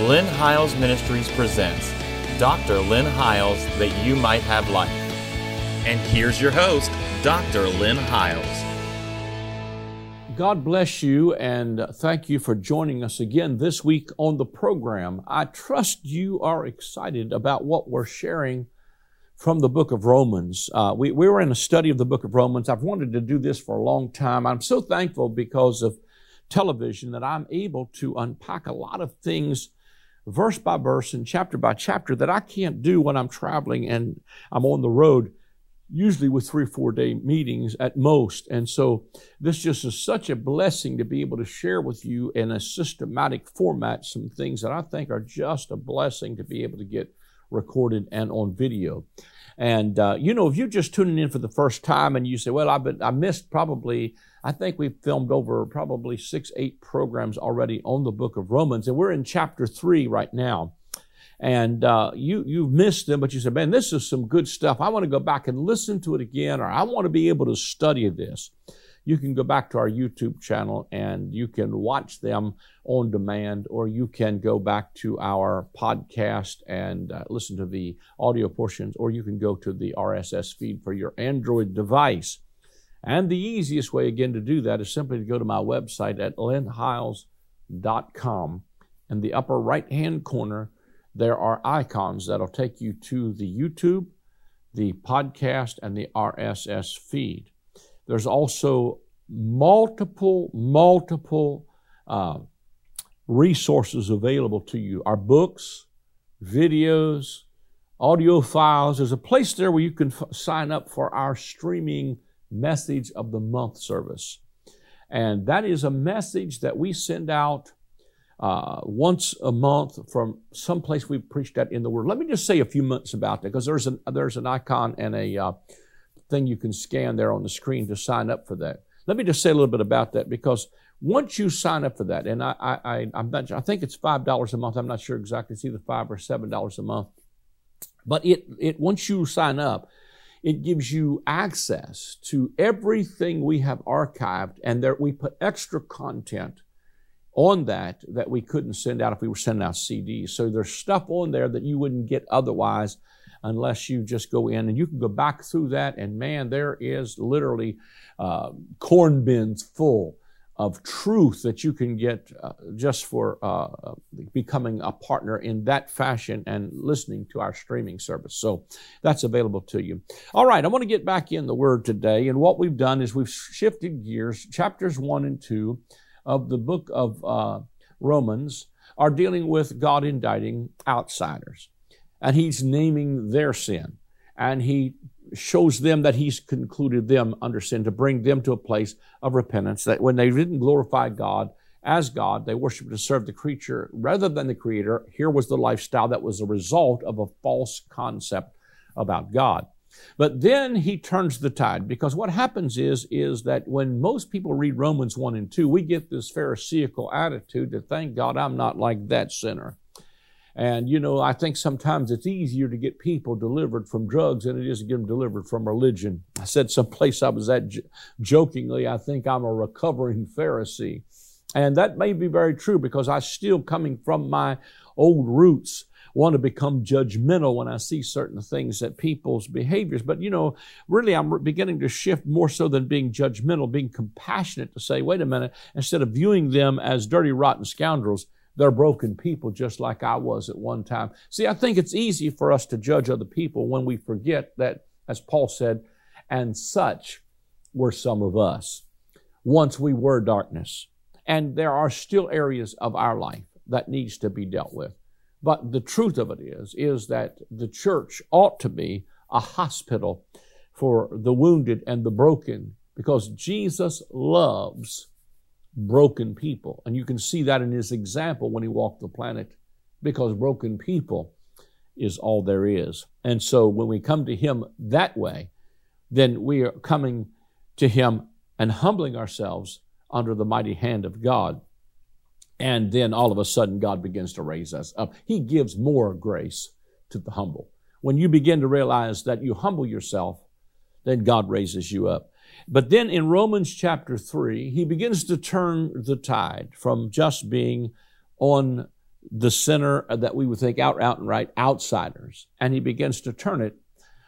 Lynn Hiles Ministries presents Dr. Lynn Hiles That You Might Have Life. And here's your host, Dr. Lynn Hiles. God bless you and thank you for joining us again this week on the program. I trust you are excited about what we're sharing from the book of Romans. Uh, we, we were in a study of the book of Romans. I've wanted to do this for a long time. I'm so thankful because of television that I'm able to unpack a lot of things verse by verse and chapter by chapter that I can't do when I'm traveling and I'm on the road, usually with three or four day meetings at most. And so this just is such a blessing to be able to share with you in a systematic format some things that I think are just a blessing to be able to get recorded and on video. And uh, you know, if you're just tuning in for the first time and you say, "Well, I've been, I missed probably," I think we've filmed over probably six, eight programs already on the Book of Romans, and we're in chapter three right now. And uh, you you've missed them, but you said, "Man, this is some good stuff. I want to go back and listen to it again, or I want to be able to study this." You can go back to our YouTube channel and you can watch them on demand, or you can go back to our podcast and uh, listen to the audio portions, or you can go to the RSS feed for your Android device. And the easiest way, again, to do that is simply to go to my website at lynnhiles.com. In the upper right hand corner, there are icons that'll take you to the YouTube, the podcast, and the RSS feed. There's also multiple, multiple uh, resources available to you. Our books, videos, audio files. There's a place there where you can f- sign up for our streaming message of the month service. And that is a message that we send out uh, once a month from some place we've preached at in the Word. Let me just say a few minutes about that because there's an, there's an icon and a uh, thing you can scan there on the screen to sign up for that. Let me just say a little bit about that because once you sign up for that, and I, I, I'm not, I think it's five dollars a month. I'm not sure exactly. It's either five or seven dollars a month. But it, it once you sign up, it gives you access to everything we have archived, and there we put extra content on that that we couldn't send out if we were sending out CDs. So there's stuff on there that you wouldn't get otherwise unless you just go in and you can go back through that and man, there is literally uh, corn bins full of truth that you can get uh, just for uh, becoming a partner in that fashion and listening to our streaming service. So that's available to you. All right, I want to get back in the Word today. And what we've done is we've shifted gears. Chapters 1 and 2 of the book of uh, Romans are dealing with God indicting outsiders and he's naming their sin. And he shows them that he's concluded them under sin to bring them to a place of repentance that when they didn't glorify God as God, they worshiped and served the creature rather than the creator. Here was the lifestyle that was a result of a false concept about God. But then he turns the tide because what happens is, is that when most people read Romans 1 and 2, we get this Pharisaical attitude to thank God I'm not like that sinner. And, you know, I think sometimes it's easier to get people delivered from drugs than it is to get them delivered from religion. I said someplace I was at jokingly, I think I'm a recovering Pharisee. And that may be very true because I still coming from my old roots want to become judgmental when I see certain things that people's behaviors. But you know, really, I'm beginning to shift more so than being judgmental, being compassionate to say, wait a minute, instead of viewing them as dirty, rotten scoundrels, they're broken people just like I was at one time. See, I think it's easy for us to judge other people when we forget that, as Paul said, and such were some of us. Once we were darkness. And there are still areas of our life that needs to be dealt with. But the truth of it is, is that the church ought to be a hospital for the wounded and the broken because Jesus loves broken people. And you can see that in his example when he walked the planet, because broken people is all there is. And so when we come to him that way, then we are coming to him and humbling ourselves under the mighty hand of God. And then all of a sudden, God begins to raise us up. He gives more grace to the humble. When you begin to realize that you humble yourself, then God raises you up. But then in Romans chapter 3, he begins to turn the tide from just being on the sinner that we would think out, out and right outsiders, and he begins to turn it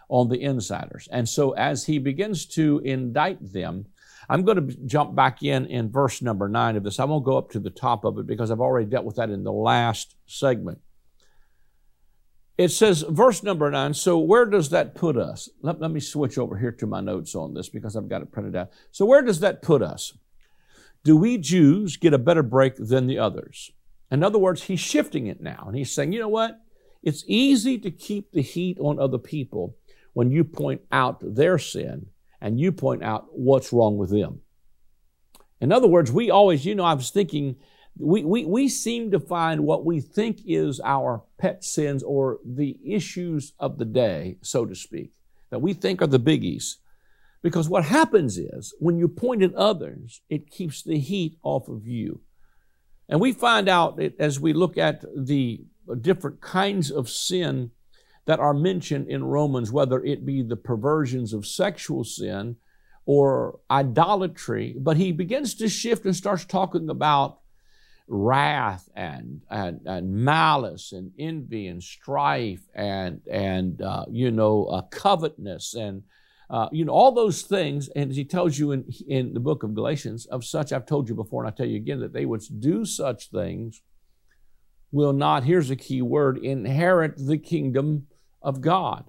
on the insiders. And so as he begins to indict them, I'm going to jump back in in verse number nine of this. I won't go up to the top of it because I've already dealt with that in the last segment. It says, verse number nine, so where does that put us? Let, let me switch over here to my notes on this because I've got it printed out. So, where does that put us? Do we Jews get a better break than the others? In other words, he's shifting it now. And he's saying, you know what? It's easy to keep the heat on other people when you point out their sin and you point out what's wrong with them. In other words, we always, you know, I was thinking, we, we, we seem to find what we think is our pet sins or the issues of the day, so to speak, that we think are the biggies. Because what happens is when you point at others, it keeps the heat off of you. And we find out as we look at the different kinds of sin that are mentioned in Romans, whether it be the perversions of sexual sin or idolatry, but he begins to shift and starts talking about wrath and, and, and malice and envy and strife and, and uh, you know, uh, covetousness and, uh, you know, all those things. And he tells you in, in the book of Galatians, of such I've told you before, and I tell you again, that they which do such things will not, here's a key word, inherit the kingdom of God.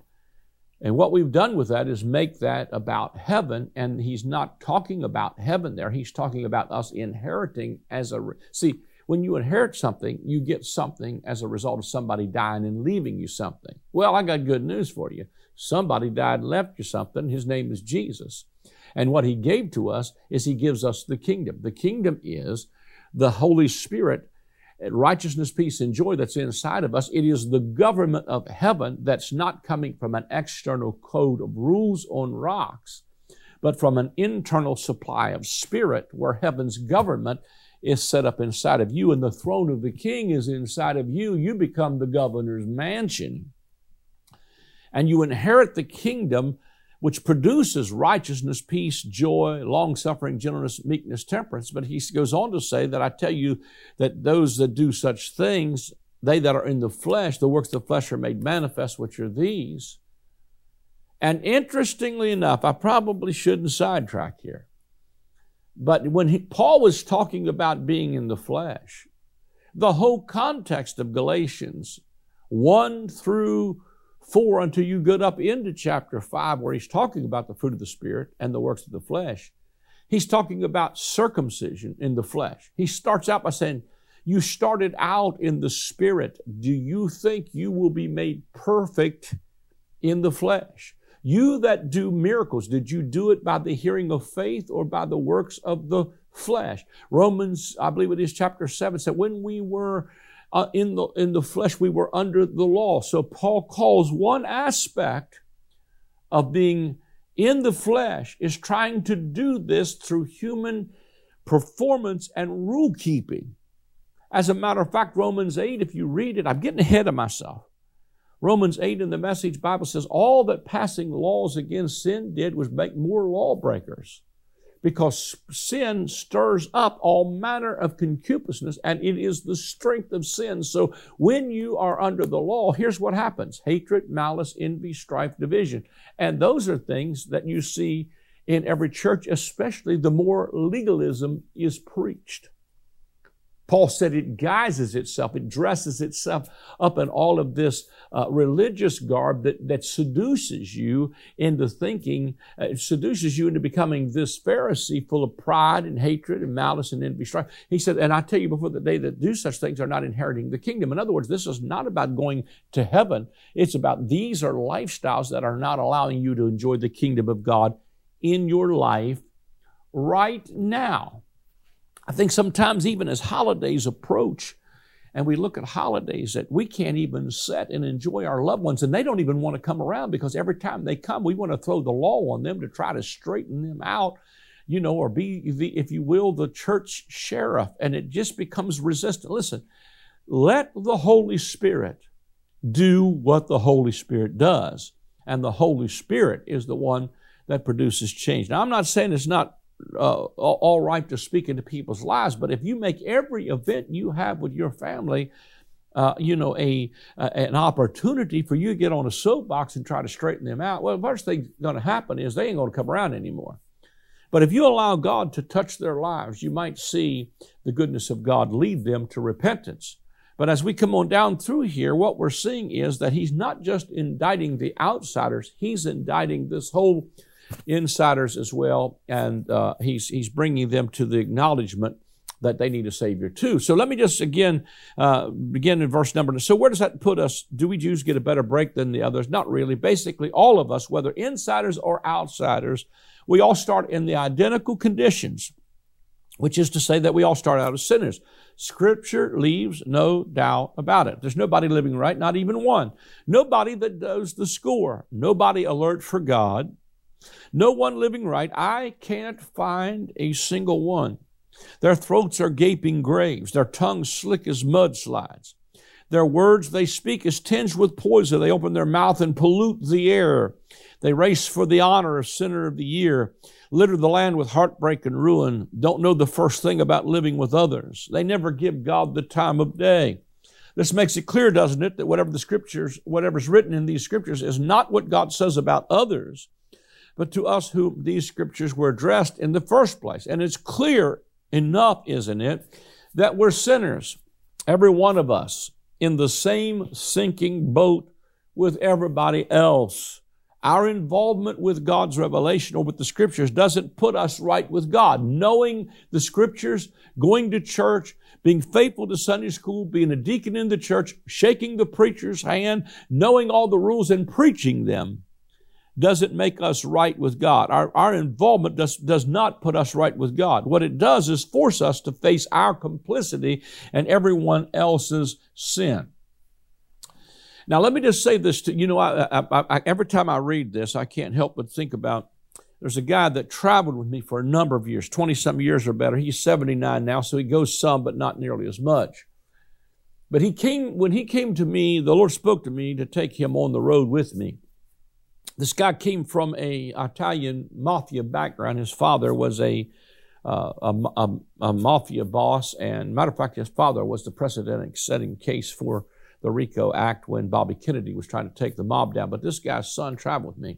And what we've done with that is make that about heaven, and he's not talking about heaven there. He's talking about us inheriting as a. See, when you inherit something, you get something as a result of somebody dying and leaving you something. Well, I got good news for you. Somebody died and left you something. His name is Jesus. And what he gave to us is he gives us the kingdom. The kingdom is the Holy Spirit righteousness, peace, and joy that's inside of us. It is the government of heaven that's not coming from an external code of rules on rocks, but from an internal supply of spirit where heaven's government is set up inside of you and the throne of the king is inside of you. You become the governor's mansion. And you inherit the kingdom which produces righteousness, peace, joy, long suffering, gentleness, meekness, temperance. But he goes on to say that I tell you that those that do such things, they that are in the flesh, the works of the flesh are made manifest, which are these. And interestingly enough, I probably shouldn't sidetrack here. But when he, Paul was talking about being in the flesh, the whole context of Galatians 1 through 4 until you get up into chapter 5, where he's talking about the fruit of the Spirit and the works of the flesh. He's talking about circumcision in the flesh. He starts out by saying, You started out in the Spirit. Do you think you will be made perfect in the flesh? You that do miracles, did you do it by the hearing of faith or by the works of the flesh? Romans, I believe it is chapter 7, said, When we were uh, in, the, in the flesh, we were under the law. So Paul calls one aspect of being in the flesh is trying to do this through human performance and rule keeping. As a matter of fact, Romans 8, if you read it, I'm getting ahead of myself. Romans 8 in the Message Bible says, All that passing laws against sin did was make more lawbreakers because sin stirs up all manner of concupiscence and it is the strength of sin. So when you are under the law, here's what happens hatred, malice, envy, strife, division. And those are things that you see in every church, especially the more legalism is preached. Paul said it guises itself, it dresses itself up in all of this uh, religious garb that, that seduces you into thinking, uh, seduces you into becoming this Pharisee full of pride and hatred and malice and envy, strife. He said, and I tell you before the day that do such things are not inheriting the kingdom. In other words, this is not about going to heaven. It's about these are lifestyles that are not allowing you to enjoy the kingdom of God in your life right now. I think sometimes even as holidays approach, and we look at holidays that we can't even set and enjoy our loved ones, and they don't even want to come around because every time they come, we want to throw the law on them to try to straighten them out, you know, or be the, if you will, the church sheriff, and it just becomes resistant. Listen, let the Holy Spirit do what the Holy Spirit does, and the Holy Spirit is the one that produces change. Now, I'm not saying it's not uh, all right to speak into people's lives, but if you make every event you have with your family uh, you know, a, an opportunity for you to get on a soapbox and try to straighten them out, well, the first thing going to happen is they ain't going to come around anymore. But if you allow God to touch their lives, you might see the goodness of God lead them to repentance. But as we come on down through here, what we're seeing is that He's not just indicting the outsiders, He's indicting this whole insiders as well, and uh, He's He's bringing them to the acknowledgement that they need a Savior too. So let me just again uh, begin in verse number. So where does that put us? Do we Jews get a better break than the others? Not really. Basically, all of us, whether insiders or outsiders, we all start in the identical conditions, which is to say that we all start out as sinners. Scripture leaves no doubt about it. There's nobody living right, not even one. Nobody that does the score. Nobody alert for God. No one living right. I can't find a single one. Their throats are gaping graves, their tongues slick as mudslides. Their words they speak is tinged with poison. They open their mouth and pollute the air. They race for the honor of Sinner of the Year, litter the land with heartbreak and ruin, don't know the first thing about living with others. They never give God the time of day. This makes it clear, doesn't it, that whatever the scriptures, whatever's written in these scriptures is not what God says about others, but to us whom these scriptures were addressed in the first place. And it's clear enough, isn't it, that we're sinners, every one of us, in the same sinking boat with everybody else. Our involvement with God's revelation or with the scriptures doesn't put us right with God. Knowing the scriptures, going to church, being faithful to Sunday school, being a deacon in the church, shaking the preacher's hand, knowing all the rules and preaching them doesn't make us right with God. Our, our involvement does, does not put us right with God. What it does is force us to face our complicity and everyone else's sin. Now, let me just say this to you know, I, I, I, every time I read this, I can't help but think about there's a guy that traveled with me for a number of years, 20 some years or better. He's 79 now, so he goes some, but not nearly as much. But he came, when he came to me, the Lord spoke to me to take him on the road with me. This guy came from a Italian mafia background. His father was a, uh, a, a, a, mafia boss, and matter of fact, his father was the precedent-setting case for the RICO Act when Bobby Kennedy was trying to take the mob down. But this guy's son traveled with me.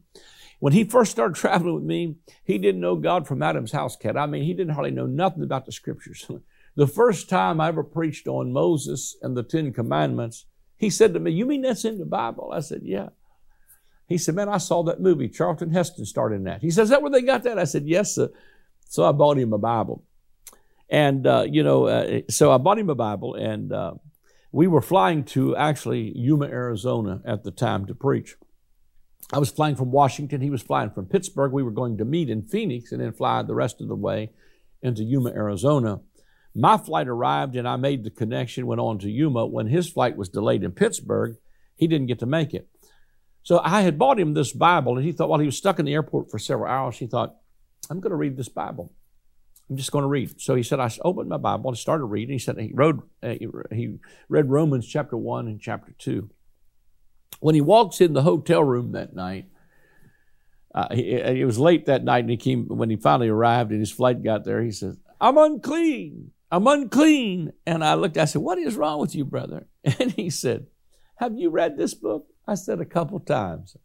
When he first started traveling with me, he didn't know God from Adam's house cat. I mean, he didn't hardly know nothing about the scriptures. the first time I ever preached on Moses and the Ten Commandments, he said to me, You mean that's in the Bible? I said, Yeah. He said, Man, I saw that movie. Charlton Heston starred in that. He says, Is that where they got that? I said, Yes, sir. So I bought him a Bible. And, uh, you know, uh, so I bought him a Bible, and uh, we were flying to actually Yuma, Arizona at the time to preach. I was flying from Washington. He was flying from Pittsburgh. We were going to meet in Phoenix and then fly the rest of the way into Yuma, Arizona. My flight arrived and I made the connection, went on to Yuma. When his flight was delayed in Pittsburgh, he didn't get to make it. So I had bought him this Bible, and he thought while he was stuck in the airport for several hours, he thought, I'm going to read this Bible. I'm just going to read. So he said, I opened my Bible and started reading. He said he, wrote, uh, he read Romans chapter 1 and chapter 2. When he walks in the hotel room that night, uh, he, it was late that night, and he came when he finally arrived and his flight got there. He says, "I'm unclean. I'm unclean." And I looked. I said, "What is wrong with you, brother?" And he said, "Have you read this book?" I said a couple times.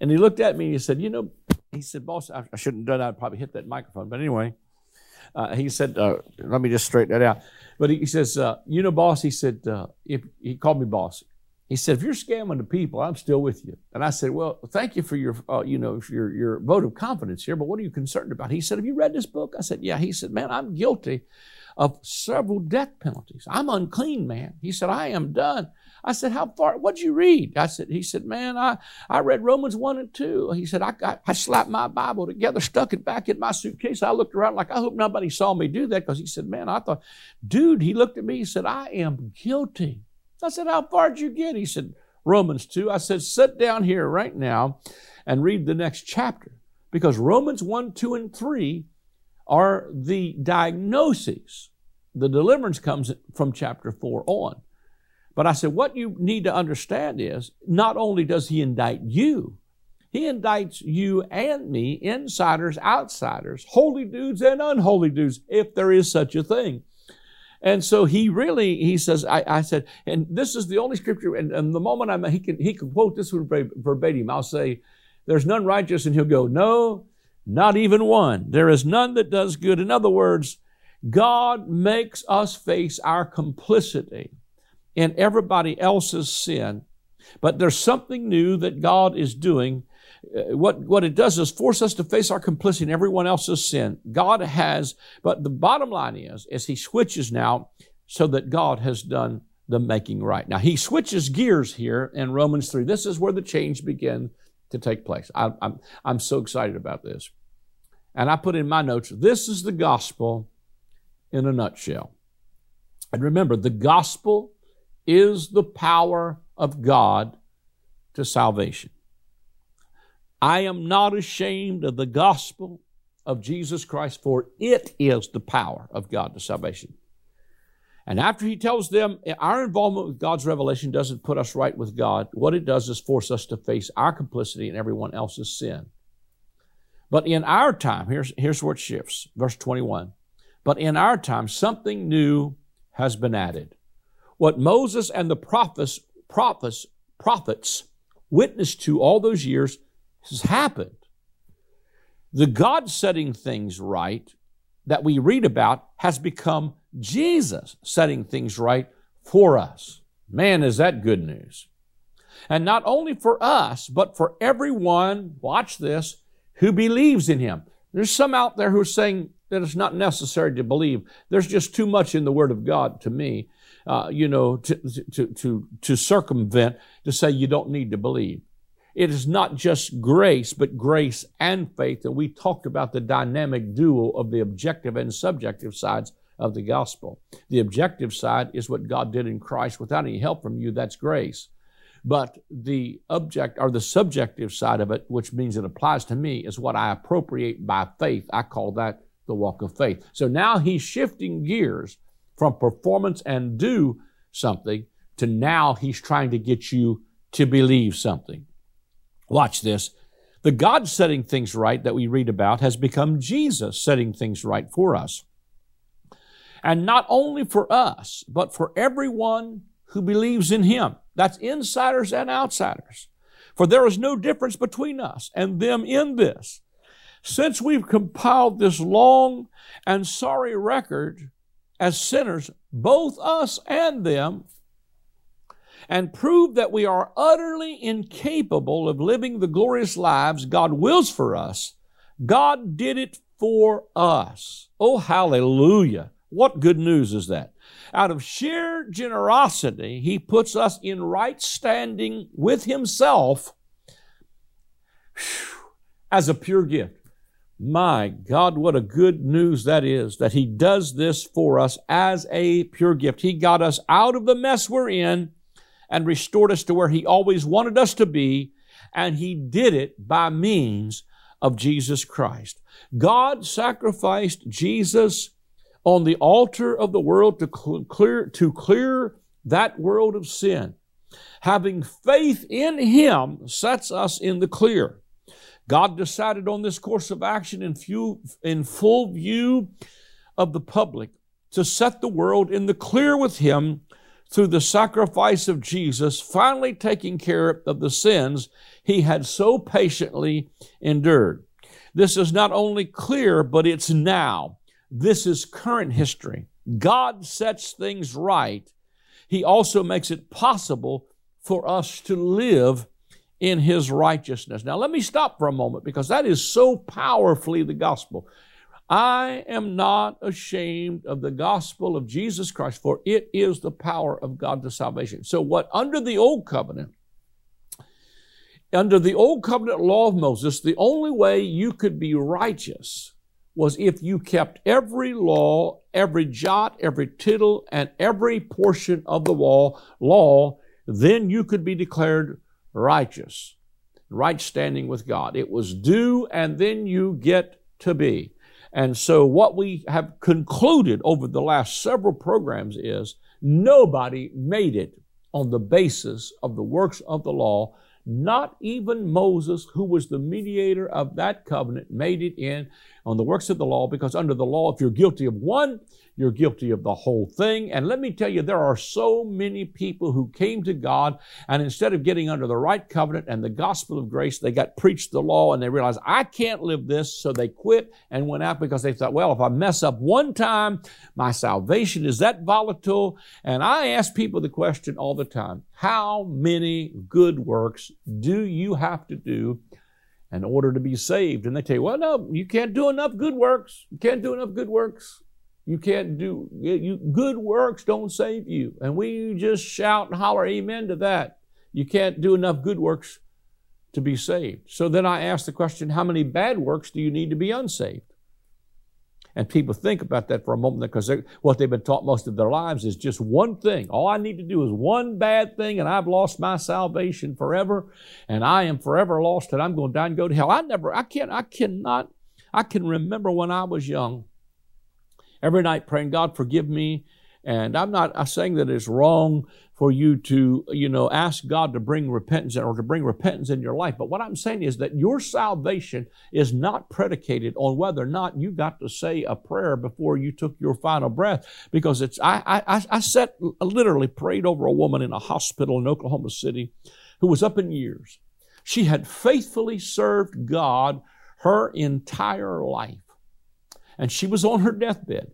And he looked at me and he said, You know, he said, Boss, I, I shouldn't have done that. I'd probably hit that microphone. But anyway, uh, he said, uh, Let me just straighten that out. But he, he says, uh, You know, boss, he said, uh, if he called me boss. He said, if you're scamming the people, I'm still with you. And I said, well, thank you for your, uh, you know, your, your vote of confidence here, but what are you concerned about? He said, have you read this book? I said, yeah. He said, man, I'm guilty of several death penalties. I'm unclean, man. He said, I am done. I said, How far? What'd you read? I said, He said, Man, I, I read Romans 1 and 2. He said, I, got, I slapped my Bible together, stuck it back in my suitcase. I looked around like, I hope nobody saw me do that because he said, Man, I thought, dude, he looked at me, he said, I am guilty. I said, How far did you get? He said, Romans 2. I said, Sit down here right now and read the next chapter because Romans 1, 2, and 3 are the diagnoses. The deliverance comes from chapter 4 on. But I said, what you need to understand is not only does he indict you, he indicts you and me, insiders, outsiders, holy dudes and unholy dudes, if there is such a thing. And so he really, he says, I, I said, and this is the only scripture, and, and the moment I'm, he can, he can quote this one verbatim. I'll say, there's none righteous, and he'll go, no, not even one. There is none that does good. In other words, God makes us face our complicity in everybody else's sin, but there's something new that God is doing uh, what, what it does is force us to face our complicity in everyone else's sin. God has, but the bottom line is, is he switches now so that God has done the making right. Now he switches gears here in Romans 3. This is where the change begins to take place. I, I'm, I'm so excited about this. And I put in my notes, this is the gospel in a nutshell. And remember, the gospel is the power of God to salvation. I am not ashamed of the gospel of Jesus Christ, for it is the power of God to salvation. And after he tells them eh, our involvement with God's revelation doesn't put us right with God, what it does is force us to face our complicity in everyone else's sin. But in our time, here's, here's where it shifts. Verse 21. But in our time, something new has been added. What Moses and the prophets, prophets, prophets witnessed to all those years has happened. The God setting things right that we read about has become Jesus setting things right for us. Man, is that good news. And not only for us, but for everyone, watch this, who believes in Him. There's some out there who are saying that it's not necessary to believe. There's just too much in the Word of God to me, uh, you know, to, to, to, to circumvent to say you don't need to believe. It is not just grace, but grace and faith. And we talked about the dynamic duo of the objective and subjective sides of the gospel. The objective side is what God did in Christ without any help from you. That's grace. But the object or the subjective side of it, which means it applies to me, is what I appropriate by faith. I call that the walk of faith. So now he's shifting gears from performance and do something to now he's trying to get you to believe something. Watch this. The God setting things right that we read about has become Jesus setting things right for us. And not only for us, but for everyone who believes in Him. That's insiders and outsiders. For there is no difference between us and them in this. Since we've compiled this long and sorry record as sinners, both us and them, and prove that we are utterly incapable of living the glorious lives God wills for us, God did it for us. Oh, hallelujah. What good news is that? Out of sheer generosity, He puts us in right standing with Himself as a pure gift. My God, what a good news that is that He does this for us as a pure gift. He got us out of the mess we're in and restored us to where He always wanted us to be, and He did it by means of Jesus Christ. God sacrificed Jesus on the altar of the world to clear, to clear that world of sin. Having faith in Him sets us in the clear. God decided on this course of action in, few, in full view of the public to set the world in the clear with Him through the sacrifice of Jesus, finally taking care of the sins he had so patiently endured. This is not only clear, but it's now. This is current history. God sets things right. He also makes it possible for us to live in His righteousness. Now, let me stop for a moment because that is so powerfully the gospel. I am not ashamed of the gospel of Jesus Christ, for it is the power of God to salvation. So, what under the old covenant, under the old covenant law of Moses, the only way you could be righteous was if you kept every law, every jot, every tittle, and every portion of the law, law, then you could be declared righteous, right standing with God. It was due, and then you get to be. And so, what we have concluded over the last several programs is nobody made it on the basis of the works of the law. Not even Moses, who was the mediator of that covenant, made it in on the works of the law because under the law, if you're guilty of one, you're guilty of the whole thing. And let me tell you, there are so many people who came to God and instead of getting under the right covenant and the gospel of grace, they got preached the law and they realized, I can't live this. So they quit and went out because they thought, well, if I mess up one time, my salvation is that volatile. And I ask people the question all the time, how many good works do you have to do in order to be saved? And they tell you, well, no, you can't do enough good works. You can't do enough good works. You can't do you, good works don't save you. And we just shout and holler amen to that. You can't do enough good works to be saved. So then I ask the question, how many bad works do you need to be unsaved? And people think about that for a moment because what they've been taught most of their lives is just one thing. All I need to do is one bad thing and I've lost my salvation forever and I am forever lost and I'm going to die and go to hell. I never, I can't, I cannot, I can remember when I was young every night praying, God, forgive me. And I'm not saying that it's wrong for you to, you know, ask God to bring repentance or to bring repentance in your life. But what I'm saying is that your salvation is not predicated on whether or not you got to say a prayer before you took your final breath. Because it's, I, I, I sat, literally prayed over a woman in a hospital in Oklahoma City who was up in years. She had faithfully served God her entire life. And she was on her deathbed.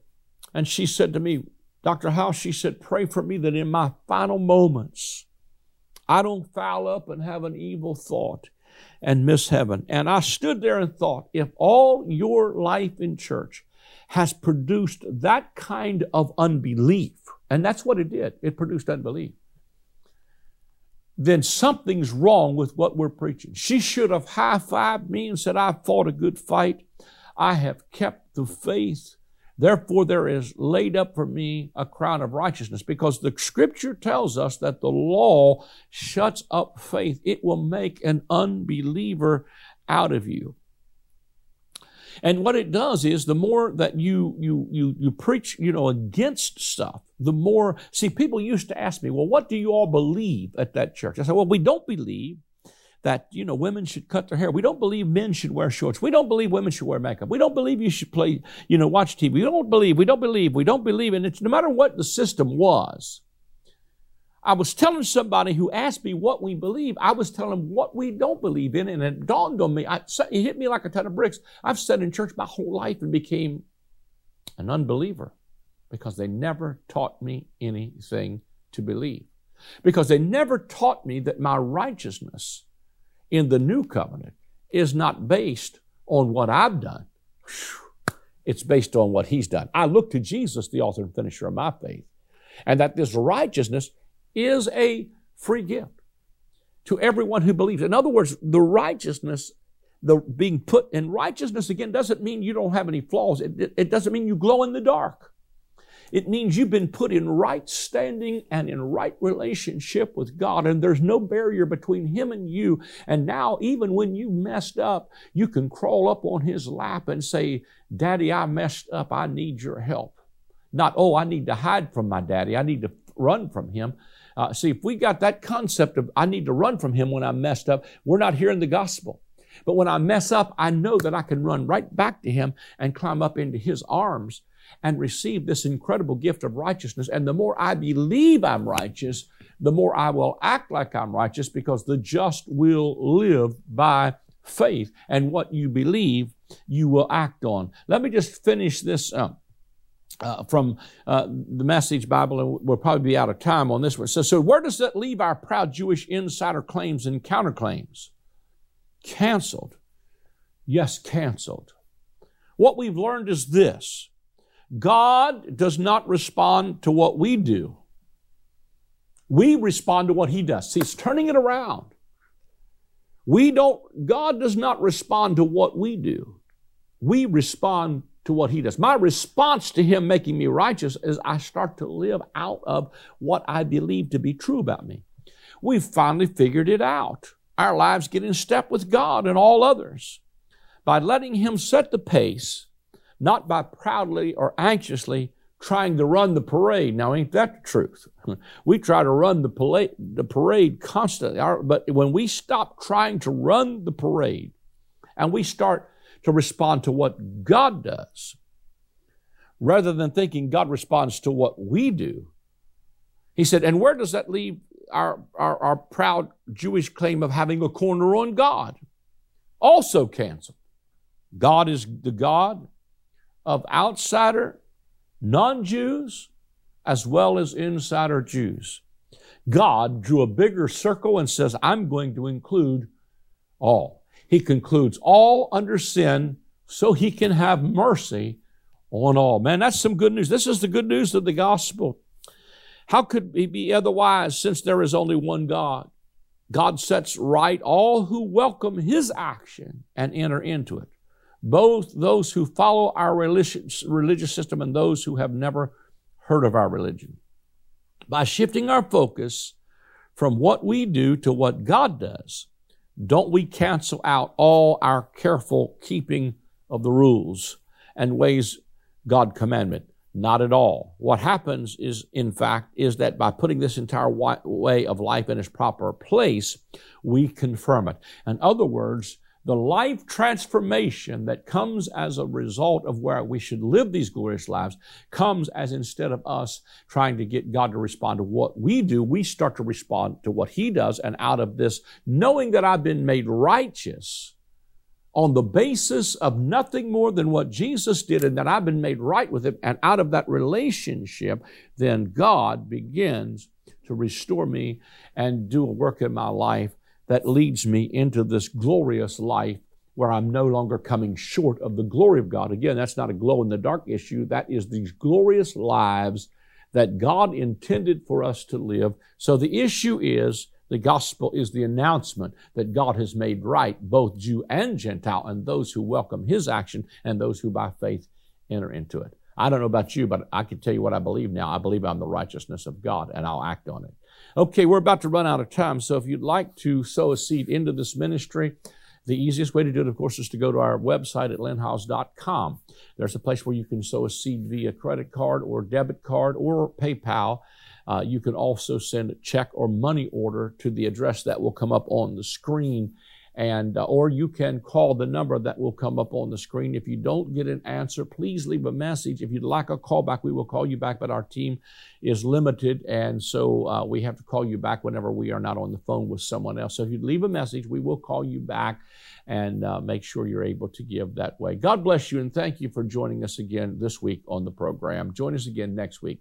And she said to me, Dr. Hiles, she said, pray for me that in my final moments, I don't foul up and have an evil thought and miss heaven. And I stood there and thought, if all your life in church has produced that kind of unbelief, and that's what it did, it produced unbelief, then something's wrong with what we're preaching. She should have high fived me and said, I fought a good fight. I have kept the faith. Therefore, there is laid up for me a crown of righteousness because the scripture tells us that the law shuts up faith. It will make an unbeliever out of you. And what it does is the more that you, you, you, you preach, you know, against stuff, the more, see, people used to ask me, well, what do you all believe at that church? I said, well, we don't believe that you know women should cut their hair. We don't believe men should wear shorts. We don't believe women should wear makeup. We don't believe you should play, you know, watch TV. We don't believe. We don't believe. We don't believe. And it's no matter what the system was. I was telling somebody who asked me what we believe. I was telling them what we don't believe in, and it dawned on me. I, it hit me like a ton of bricks. I've sat in church my whole life and became an unbeliever because they never taught me anything to believe. Because they never taught me that my righteousness in the new covenant is not based on what I've done. It's based on what he's done. I look to Jesus, the author and finisher of my faith, and that this righteousness is a free gift to everyone who believes. In other words, the righteousness, the being put in righteousness again doesn't mean you don't have any flaws. It, it, it doesn't mean you glow in the dark. It means you've been put in right standing and in right relationship with God, and there's no barrier between Him and you. And now, even when you messed up, you can crawl up on His lap and say, Daddy, I messed up. I need your help. Not, oh, I need to hide from my daddy. I need to run from him. Uh, see, if we got that concept of I need to run from him when I messed up, we're not hearing the gospel. But when I mess up, I know that I can run right back to him and climb up into his arms and receive this incredible gift of righteousness. And the more I believe I'm righteous, the more I will act like I'm righteous because the just will live by faith. And what you believe, you will act on. Let me just finish this up. Uh, from uh, the Message Bible, and we'll probably be out of time on this one. So, so where does that leave our proud Jewish insider claims and counterclaims? Canceled. Yes, canceled. What we've learned is this God does not respond to what we do. We respond to what He does. He's turning it around. We don't, God does not respond to what we do. We respond to what He does. My response to Him making me righteous is I start to live out of what I believe to be true about me. We've finally figured it out. Our lives get in step with God and all others by letting Him set the pace not by proudly or anxiously trying to run the parade. Now, ain't that the truth? we try to run the parade, the parade constantly, but when we stop trying to run the parade and we start to respond to what God does rather than thinking God responds to what we do. He said, and where does that leave our, our, our proud Jewish claim of having a corner on God? Also canceled. God is the God of outsider, non Jews, as well as insider Jews. God drew a bigger circle and says, I'm going to include all. He concludes all under sin so he can have mercy on all. Man, that's some good news. This is the good news of the gospel. How could it be otherwise since there is only one God? God sets right all who welcome his action and enter into it, both those who follow our religious, religious system and those who have never heard of our religion. By shifting our focus from what we do to what God does, don't we cancel out all our careful keeping of the rules and ways God commandment? Not at all. What happens is, in fact, is that by putting this entire way of life in its proper place, we confirm it. In other words, the life transformation that comes as a result of where we should live these glorious lives comes as instead of us trying to get God to respond to what we do, we start to respond to what He does. And out of this, knowing that I've been made righteous, on the basis of nothing more than what Jesus did and that I've been made right with Him, and out of that relationship, then God begins to restore me and do a work in my life that leads me into this glorious life where I'm no longer coming short of the glory of God. Again, that's not a glow in the dark issue. That is these glorious lives that God intended for us to live. So the issue is the gospel is the announcement that God has made right both Jew and Gentile and those who welcome his action and those who by faith enter into it. I don't know about you, but I can tell you what I believe now. I believe I'm the righteousness of God and I'll act on it. Okay, we're about to run out of time. So if you'd like to sow a seed into this ministry, the easiest way to do it, of course, is to go to our website at lynnhiles.com. There's a place where you can sow a seed via credit card or debit card or PayPal. Uh, you can also send a check or money order to the address that will come up on the screen. And, uh, or you can call the number that will come up on the screen. If you don't get an answer, please leave a message. If you'd like a call back, we will call you back, but our team is limited. And so uh, we have to call you back whenever we are not on the phone with someone else. So if you leave a message, we will call you back and uh, make sure you're able to give that way. God bless you and thank you for joining us again this week on the program. Join us again next week.